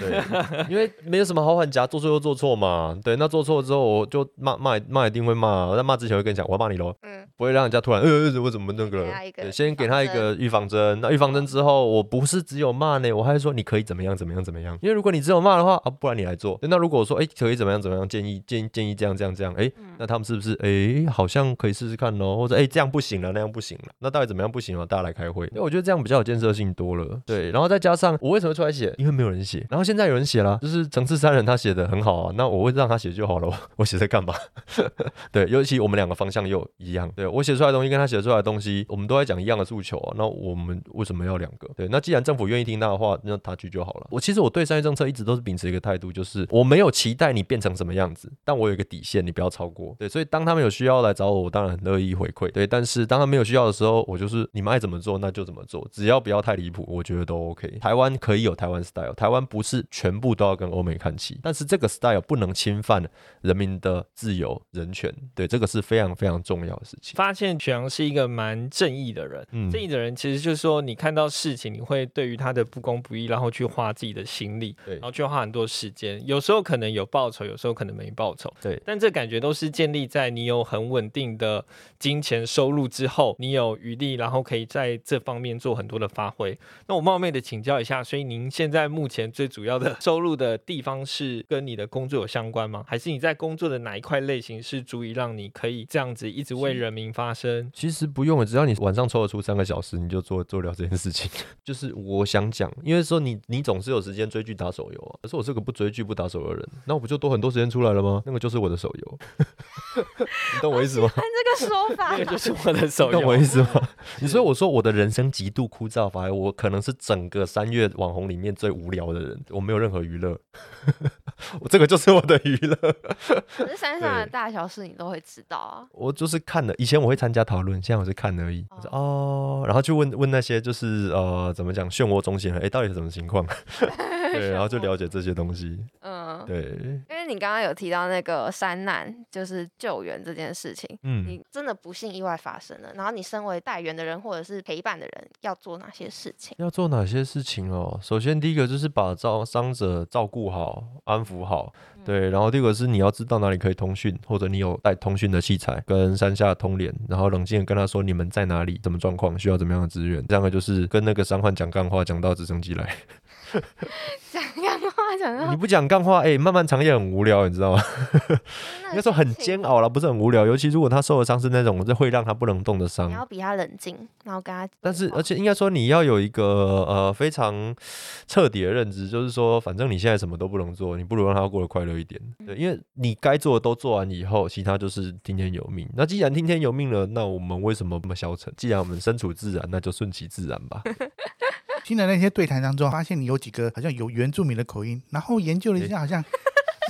对，因为没有什么好还价，做错就做错嘛。对，那做错之后我就骂骂骂，一定会骂。我在骂之前会跟你讲，我要骂你喽，嗯，不会让人家突然呃呃我怎么那个对，先给他一个预防针。那预防针之后，我不是只有骂呢，我还是说你可以怎么样怎么样怎么样。因为如果你只有骂的话啊，不然你来做。那如果我说哎可以怎么样怎么样，建议建议建议这样这样这样，哎，那他们是不是哎好像可以试试看咯？或者哎这样不行了，那样不行了，那到底怎么样不行了？大家来开会。因为我觉得这样比较有建设性多了。对，然后再加上我为什么出来写？因为没有人写，然后现在有人写了，就是城市三人他写的很好啊，那我会让他写就好了，我写在干嘛？对，尤其我们两个方向又一样，对我写出来的东西跟他写出来的东西，我们都在讲一样的诉求啊，那我们为什么要两个？对，那既然政府愿意听他的话，那他去就好了。我其实我对商业政策一直都是秉持一个态度，就是我没有期待你变成什么样子，但我有一个底线，你不要超过。对，所以当他们有需要来找我，我当然很乐意回馈。对，但是当他没有需要的时候，我就是你们爱怎么做那就怎么做，只要不要太离谱，我觉得都 OK。台湾可以有台湾 style，台湾不是全部都要跟欧美看齐，但是这个 style 不能侵犯人民的自由人权。对，这个是非常非常重要的事情。发现许阳是一个蛮正义的人。嗯正义的人其实就是说，你看到事情，你会对于他的不公不义，然后去花自己的心力，对然后去花很多时间。有时候可能有报酬，有时候可能没报酬。对但这感觉都是建立在你有很稳定的金钱收入之后，你有余力，然后可以在这方面做很多的发挥。那我冒昧的请教一下，所以您现在目前最主主要的 收入的地方是跟你的工作有相关吗？还是你在工作的哪一块类型是足以让你可以这样子一直为人民发声？其实不用了，只要你晚上抽得出三个小时，你就做做了这件事情。就是我想讲，因为说你你总是有时间追剧打手游啊，可是我是个不追剧不打手游的人，那我不就多很多时间出来了吗？那个就是我的手游，你懂我意思吗？按这个说法 这，个就是我的手你懂我。意思吗？你所以我说我的人生极度枯燥，反而我可能是整个三月网红里面最无聊的人，我没有任何娱乐，我这个就是我的娱乐。可是山上的大小事你都会知道啊。我就是看了，以前我会参加讨论，现在我是看而已。我说哦，然后去问问那些就是呃怎么讲漩涡中心人，哎，到底是什么情况？对，然后就了解这些东西。嗯，对，因为你刚刚有提到那个山难，就是救援这件事情，嗯，你真的不幸意外发生了，然后你身为带援的人或者是陪伴的人，要做哪些事情？要做哪些事情哦？首先第一个就是把照伤者照顾好、安抚好，对。然后第二个是你要知道哪里可以通讯，或者你有带通讯的器材跟山下通联，然后冷静的跟他说你们在哪里、什么状况、需要怎么样的资源。这样的就是跟那个伤患讲干话，讲到直升机来。讲干话讲到你不讲干话，哎、漫漫长夜很无聊，你知道吗？应该说很煎熬了，不是很无聊。尤其如果他受的伤是那种会让他不能动的伤你，要比他冷静，然后跟他。但是，而且应该说，你要有一个呃非常彻底的认知，就是说，反正你现在什么都不能做，你不如让他过得快乐一点。对，因为你该做的都做完以后，其他就是听天由命。那既然听天由命了，那我们为什么那么消沉？既然我们身处自然，那就顺其自然吧。听了那些对谈当中，发现你有几个好像有原住民的口音，然后研究了一下，好像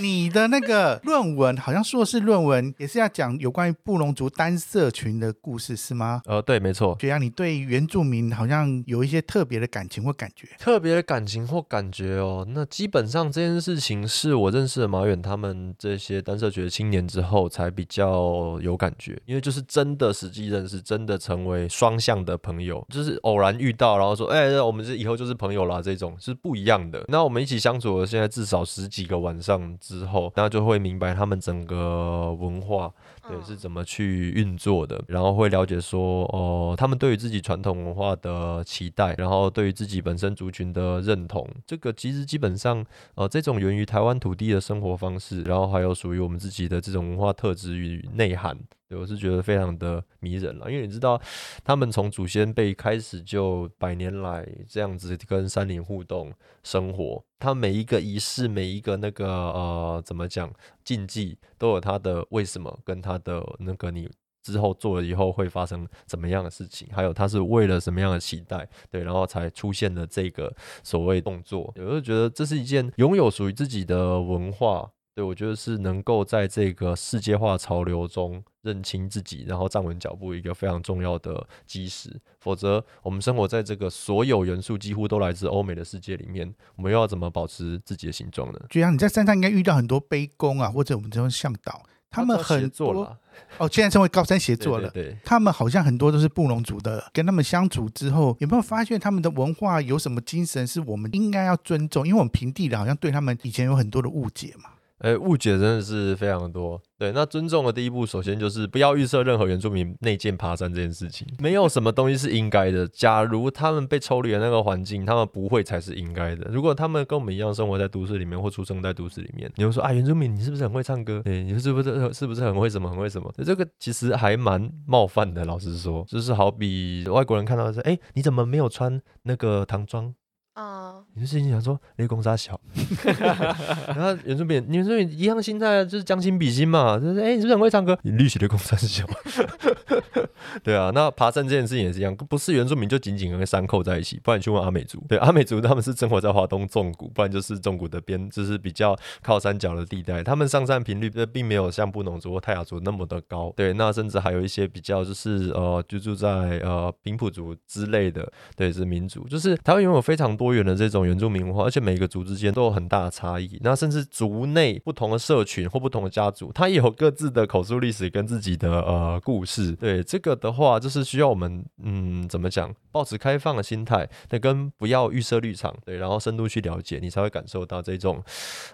你的那个论文好像硕士论文也是要讲有关于布隆族单社群的故事，是吗？呃，对，没错。学阳，你对原住民好像有一些特别的感情或感觉。特别的感情或感觉哦，那基本上这件事情是我认识了马远他们这些单社群的青年之后才比较有感觉，因为就是真的实际认识，真的成为双向的朋友，就是偶然遇到，然后说，哎、我们是以后就是朋友啦，这种是不一样的。那我们一起相处了现在至少十几个晚上之后，那就会明白他们整个文化对，是怎么去运作的，然后会了解说，哦，他们对于自己传统文化的期待，然后对于自己本身族群的认同，这个其实基本上，呃，这种源于台湾土地的生活方式，然后还有属于我们自己的这种文化特质与内涵。对，我是觉得非常的迷人了，因为你知道，他们从祖先辈开始就百年来这样子跟山林互动生活，他每一个仪式，每一个那个呃怎么讲禁忌，都有它的为什么跟它的那个你之后做了以后会发生怎么样的事情，还有他是为了什么样的期待，对，然后才出现了这个所谓动作，我就觉得这是一件拥有属于自己的文化。对，我觉得是能够在这个世界化潮流中认清自己，然后站稳脚步一个非常重要的基石。否则，我们生活在这个所有元素几乎都来自欧美的世界里面，我们又要怎么保持自己的形状呢？就像，你在山上应该遇到很多卑公啊，或者我们这种向导，他们很多做了，哦，现在成为高山协作了。对对对他们好像很多都是布隆族的，跟他们相处之后，有没有发现他们的文化有什么精神是我们应该要尊重？因为我们平地人好像对他们以前有很多的误解嘛。呃，误解真的是非常多。对，那尊重的第一步，首先就是不要预设任何原住民内建爬山这件事情，没有什么东西是应该的。假如他们被抽离了那个环境，他们不会才是应该的。如果他们跟我们一样生活在都市里面或出生在都市里面，你会说啊，原住民你是不是很会唱歌？对，你是不是是不是很会什么很会什么？这个其实还蛮冒犯的，老实说，就是好比外国人看到说，哎，你怎么没有穿那个唐装？嗯，你就心里想说，雷公杀小，然后原住民，原住民一样心态，就是将心比心嘛，就是哎、你是不是很会唱歌？你绿血雷公杀小，对啊，那爬山这件事情也是一样，不是原住民就紧紧跟山扣在一起，不然你去问阿美族，对，阿美族他们是生活在华东纵谷，不然就是纵谷的边，就是比较靠山脚的地带，他们上山频率并没有像布农族或泰雅族那么的高，对，那甚至还有一些比较就是呃居住在呃平埔族之类的，对，是民族，就是台湾拥有非常多多元的这种原住民文化，而且每个族之间都有很大的差异。那甚至族内不同的社群或不同的家族，它也有各自的口述历史跟自己的呃故事。对这个的话，就是需要我们嗯怎么讲，保持开放的心态，那跟不要预设立场，对，然后深度去了解，你才会感受到这种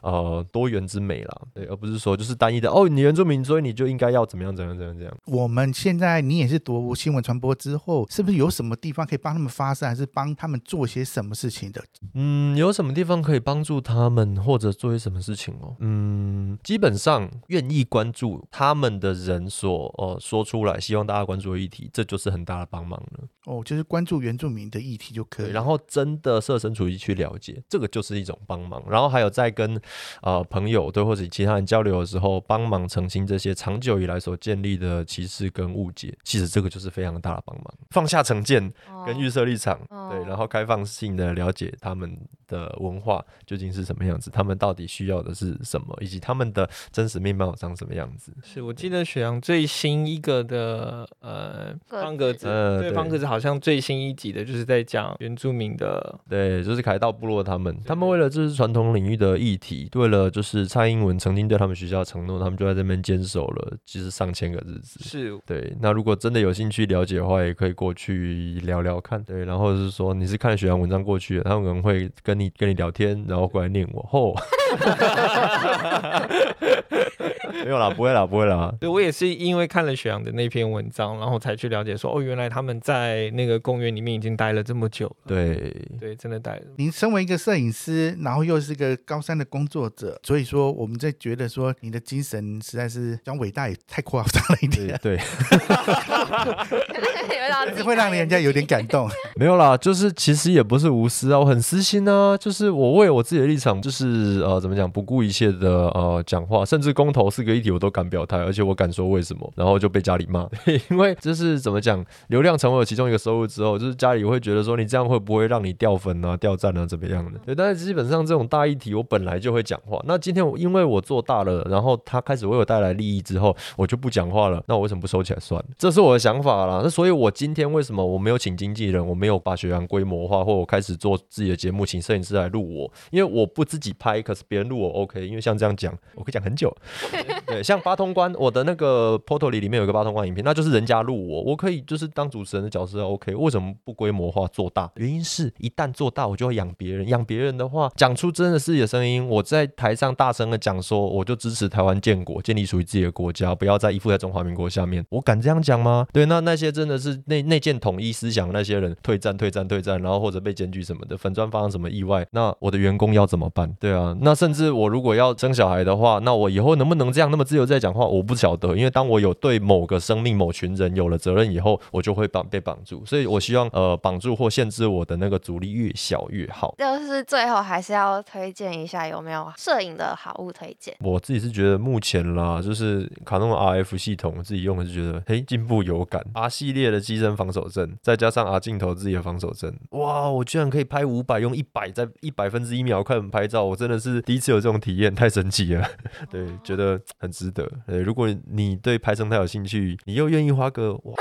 呃多元之美啦。对，而不是说就是单一的哦，你原住民，所以你就应该要怎么样怎么样怎么样怎样。我们现在你也是读新闻传播之后，是不是有什么地方可以帮他们发声，还是帮他们做些什么事情的？嗯，有什么地方可以帮助他们，或者做些什么事情哦？嗯，基本上愿意关注他们的人所呃说出来，希望大家关注的议题，这就是很大的帮忙了。哦，就是关注原住民的议题就可以。然后真的设身处地去了解，这个就是一种帮忙。然后还有在跟呃朋友对或者其他人交流的时候，帮忙澄清这些长久以来所建立的歧视跟误解，其实这个就是非常大的帮忙。放下成见跟预设立场，对，哦然后开放性的了解他们的文化究竟是什么样子，他们到底需要的是什么，以及他们的真实面貌长什么样子。是我记得雪阳最新一个的呃方格子，对呃对方格子好像最新一集的就是在讲原住民的，对，就是凯道部落他们，他们为了这是传统领域的议题，为了就是蔡英文曾经对他们学校承诺，他们就在这边坚守了，其实上千个日子。是对，那如果真的有兴趣了解的话，也可以过去聊聊看。对，然后是说你是看了学阳文章过去的，他们可能会跟你跟你聊天，然后过来念我。吼，没有啦，不会啦，不会啦。对我也是因为看了雪阳的那篇文章，然后才去了解说，哦，原来他们在那个公园里面已经待了这么久了。对，对，真的待了。您身为一个摄影师，然后又是一个高山的工作者，所以说我们在觉得说你的精神实在是讲伟大也太夸张了一点，对对，还是会让人家有点感动。没有啦，就是其实也不是无私啊，我很私心啊，就是我为我自己的立场，就是呃怎么讲不顾一切的呃讲话，甚至公投四个议题我都敢表态，而且我敢说为什么，然后就被家里骂，因为这是怎么讲，流量成为了其中一个收入之后，就是家里会觉得说你这样会不会让你掉粉啊、掉赞啊怎么样的？对，但是基本上这种大议题我本来就会讲话，那今天我因为我做大了，然后他开始为我带来利益之后，我就不讲话了，那我为什么不收起来算了？这是我的想法啦。那所以，我今天为什么我没有请经纪人，我没有把学员规模化，或我开始做自己的节目，请摄影师来录我，因为我不自己拍，可是别人录我 OK，因为像这样讲，我可以讲很久。对，像八通关，我的那个 portal 里里面有一个八通关影片，那就是人家录我，我可以就是当主持人的角色 OK，为什么不规模化做大？原因是一旦做大，我就会养别人，养别人的话，讲出真的自己的声音，我在台上大声的讲说，我就支持台湾建国，建立属于自己的国家，不要再依附在中华民国下面，我敢这样讲吗？对，那那些真的是内内建统一思想那些人退战、退战、退战，然后或者被检举什么的，粉砖发生什么意外，那我的员工要怎么办？对啊，那甚至我如果要生小孩的话，那我以后能不能这样那么自由在讲话？我不晓得，因为当我有对某个生命、某群人有了责任以后，我就会绑被绑住，所以我希望呃绑住或限制我的那个阻力越小越好。就是最后还是要推荐一下有没有摄影的好物推荐？我自己是觉得目前啦，就是卡通 RF 系统，自己用的是觉得嘿进步有感，R 系列的机身防守阵，再加上 R 镜头自己的防守阵，哇，我居然可以拍五百，用一百在一百分之一秒快门拍照，我真的是第一次有这种体验，太神奇了，对，觉得很值得。呃，如果你对拍生态有兴趣，你又愿意花个哇。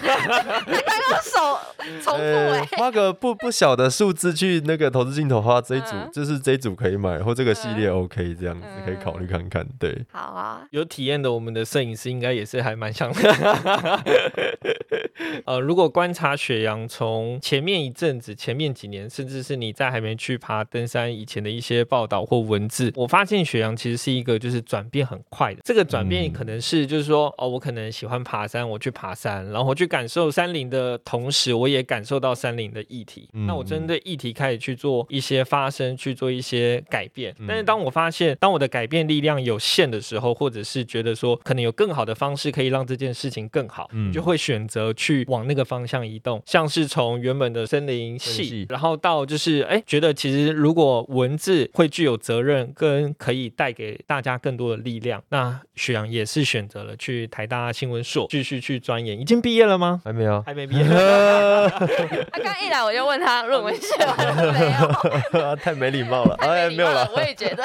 刚刚手重复呃哎、花个不不小的数字去那个投资镜头花这一组，嗯就是这一组可以买，或这个系列 OK 这样子嗯可以考虑看看。对，好啊，有体验的我们的摄影师应该也是还蛮想的。呃，如果观察雪阳从前面一阵子、前面几年，甚至是你在还没去爬登山以前的一些报道或文字，我发现雪阳其实是一个就是转变很快的。这个转变嗯可能是就是说，哦，我可能喜欢爬山，我去爬山，然后我去感受山林的同时，我也感受到山林的议题。嗯那我针对议题开始去做一些发声，去做一些改变。嗯但是当我发现，当我的改变力量有限的时候，或者是觉得说可能有更好的方式可以让这件事情更好，嗯就会选择去往那个方向移动。像是从原本的森林系，然后到就是哎，觉得其实如果文字会具有责任，跟可以带给大家更多的力量，那许阳也是选择了去台大新闻所继续去钻研。已经毕业了吗？还没有。还没毕业。他 刚一来我就问他论文写完了没有？太没礼貌了，太哎，没有了 没礼貌了，。我也觉得。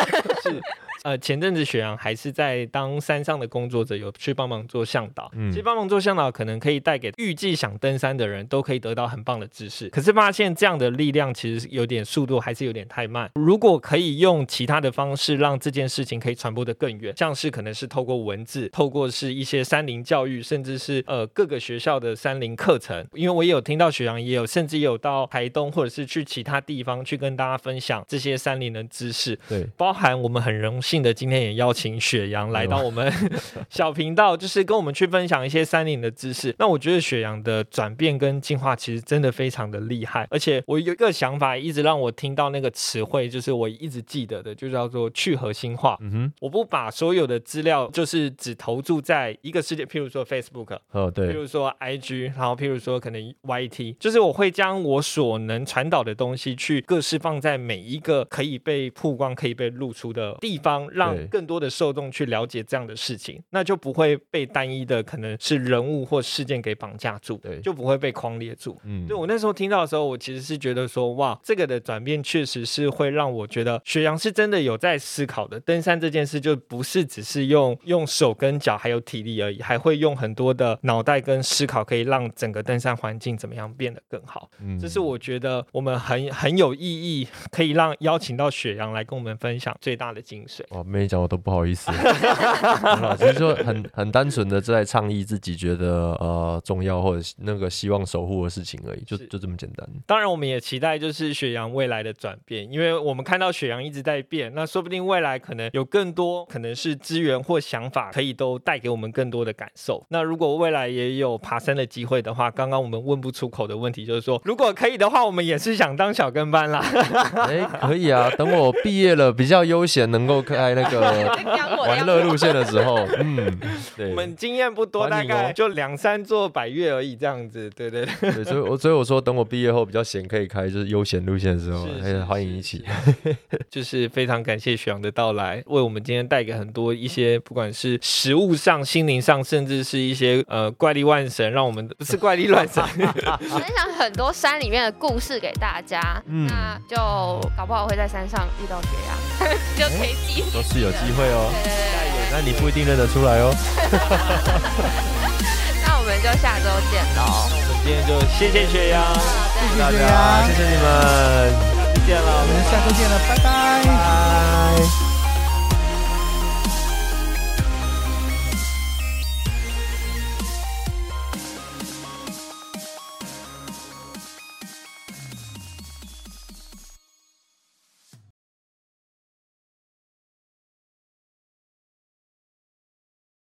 是。呃，前阵子雪阳还是在当山上的工作者，有去帮忙做向导。嗯其实帮忙做向导，可能可以带给预计想登山的人都可以得到很棒的知识。可是发现这样的力量其实有点速度还是有点太慢。如果可以用其他的方式让这件事情可以传播的更远，像是可能是透过文字，透过是一些山林教育，甚至是呃各个学校的山林课程。因为我也有听到雪阳也有，甚至也有到台东或者是去其他地方去跟大家分享这些山林的知识。对，包含我们很荣幸的今天也邀请雪阳来到我们 小频道，就是跟我们去分享一些山林的知识。那我觉得雪阳的转变跟进化其实真的非常的厉害，而且我有一个想法一直让我听到那个词汇，就是我一直记得的，就叫做去核心化。嗯哼，我不把所有的资料就是只投注在一个世界，譬如说 Facebook，哦对，譬，如说 IG，然后譬如说可能 YT，就是我会将我所能传导的东西去各式放在每一个可以被曝光、可以被露出的地方，让更多的受众去了解这样的事情，那就不会被单一的可能是人物或事件给绑架住，对就不会被框列住。嗯对我那时候听到的时候，我其实是觉得说，哇，这个的转变确实是会让我觉得雪阳是真的有在思考的。登山这件事就不是只是用用手跟脚还有体力而已，还会用很多的脑袋跟思考，可以让整个登山环境怎么样变得更好。嗯这是我觉得我们很很有意义，可以让邀请到雪阳来跟我们分享最大的精髓。哇，没讲我都不好意思。其实就很很单纯的在倡议自己觉得呃重要或者那个希望守护的事情而已，就就这么简单。当然，我们也期待就是雪阳未来的转变，因为我们看到雪阳一直在变，那说不定未来可能有更多可能是资源或想法，可以都带给我们更多的感受。那如果未来也有爬山的机会的话，刚刚我们问不出口的问题就是说，如果可以的话，我们也是想当小跟班啦。哎、可以啊，等我毕业了比较悠闲，能够看在那个 玩乐路线的时候，嗯，对我，们经验不多，大概就两三座百越而已，这样子，对对对。对，所以我所以我说，等我毕业后比较闲，可以开就是悠闲路线的时候是，哎是欢迎一起。就是非常感谢许阳的到来，为我们今天带给很多一些不管是食物上、心灵上，甚至是一些呃怪力万神，让我们不是怪力乱神，分享很多山里面的故事给大家。嗯那就搞不好会在山上遇到雪阳，就可以记。都是有机会哦，那你不一定认得出来哦。那我们就下周见喽。我们今天就谢谢雪阳，谢谢。大家，啊谢谢你们。下次见了，我们下周见了，拜拜。拜。